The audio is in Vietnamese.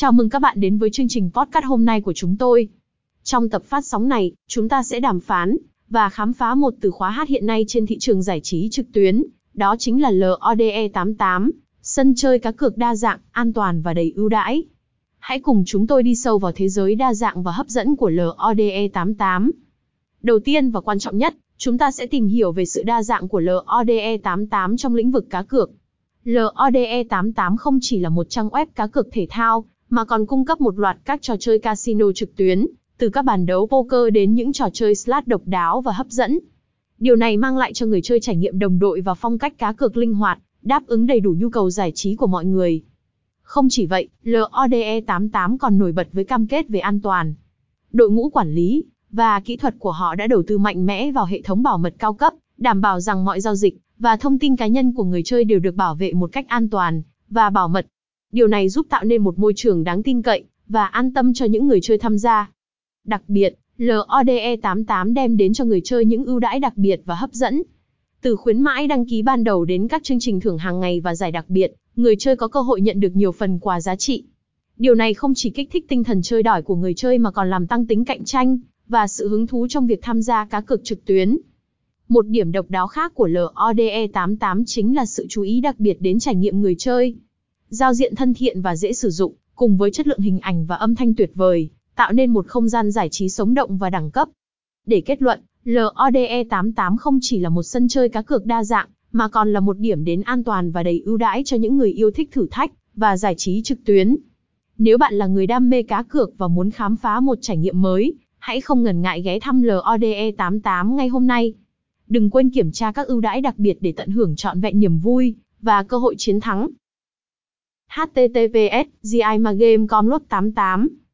Chào mừng các bạn đến với chương trình podcast hôm nay của chúng tôi. Trong tập phát sóng này, chúng ta sẽ đàm phán và khám phá một từ khóa hát hiện nay trên thị trường giải trí trực tuyến, đó chính là LODE88, sân chơi cá cược đa dạng, an toàn và đầy ưu đãi. Hãy cùng chúng tôi đi sâu vào thế giới đa dạng và hấp dẫn của LODE88. Đầu tiên và quan trọng nhất, chúng ta sẽ tìm hiểu về sự đa dạng của LODE88 trong lĩnh vực cá cược. LODE88 không chỉ là một trang web cá cược thể thao, mà còn cung cấp một loạt các trò chơi casino trực tuyến, từ các bàn đấu poker đến những trò chơi slot độc đáo và hấp dẫn. Điều này mang lại cho người chơi trải nghiệm đồng đội và phong cách cá cược linh hoạt, đáp ứng đầy đủ nhu cầu giải trí của mọi người. Không chỉ vậy, LODE88 còn nổi bật với cam kết về an toàn. Đội ngũ quản lý và kỹ thuật của họ đã đầu tư mạnh mẽ vào hệ thống bảo mật cao cấp, đảm bảo rằng mọi giao dịch và thông tin cá nhân của người chơi đều được bảo vệ một cách an toàn và bảo mật. Điều này giúp tạo nên một môi trường đáng tin cậy và an tâm cho những người chơi tham gia. Đặc biệt, LODE88 đem đến cho người chơi những ưu đãi đặc biệt và hấp dẫn. Từ khuyến mãi đăng ký ban đầu đến các chương trình thưởng hàng ngày và giải đặc biệt, người chơi có cơ hội nhận được nhiều phần quà giá trị. Điều này không chỉ kích thích tinh thần chơi đỏi của người chơi mà còn làm tăng tính cạnh tranh và sự hứng thú trong việc tham gia cá cược trực tuyến. Một điểm độc đáo khác của LODE88 chính là sự chú ý đặc biệt đến trải nghiệm người chơi. Giao diện thân thiện và dễ sử dụng, cùng với chất lượng hình ảnh và âm thanh tuyệt vời, tạo nên một không gian giải trí sống động và đẳng cấp. Để kết luận, LODE88 không chỉ là một sân chơi cá cược đa dạng, mà còn là một điểm đến an toàn và đầy ưu đãi cho những người yêu thích thử thách và giải trí trực tuyến. Nếu bạn là người đam mê cá cược và muốn khám phá một trải nghiệm mới, hãy không ngần ngại ghé thăm LODE88 ngay hôm nay. Đừng quên kiểm tra các ưu đãi đặc biệt để tận hưởng trọn vẹn niềm vui và cơ hội chiến thắng https gimagame.com 88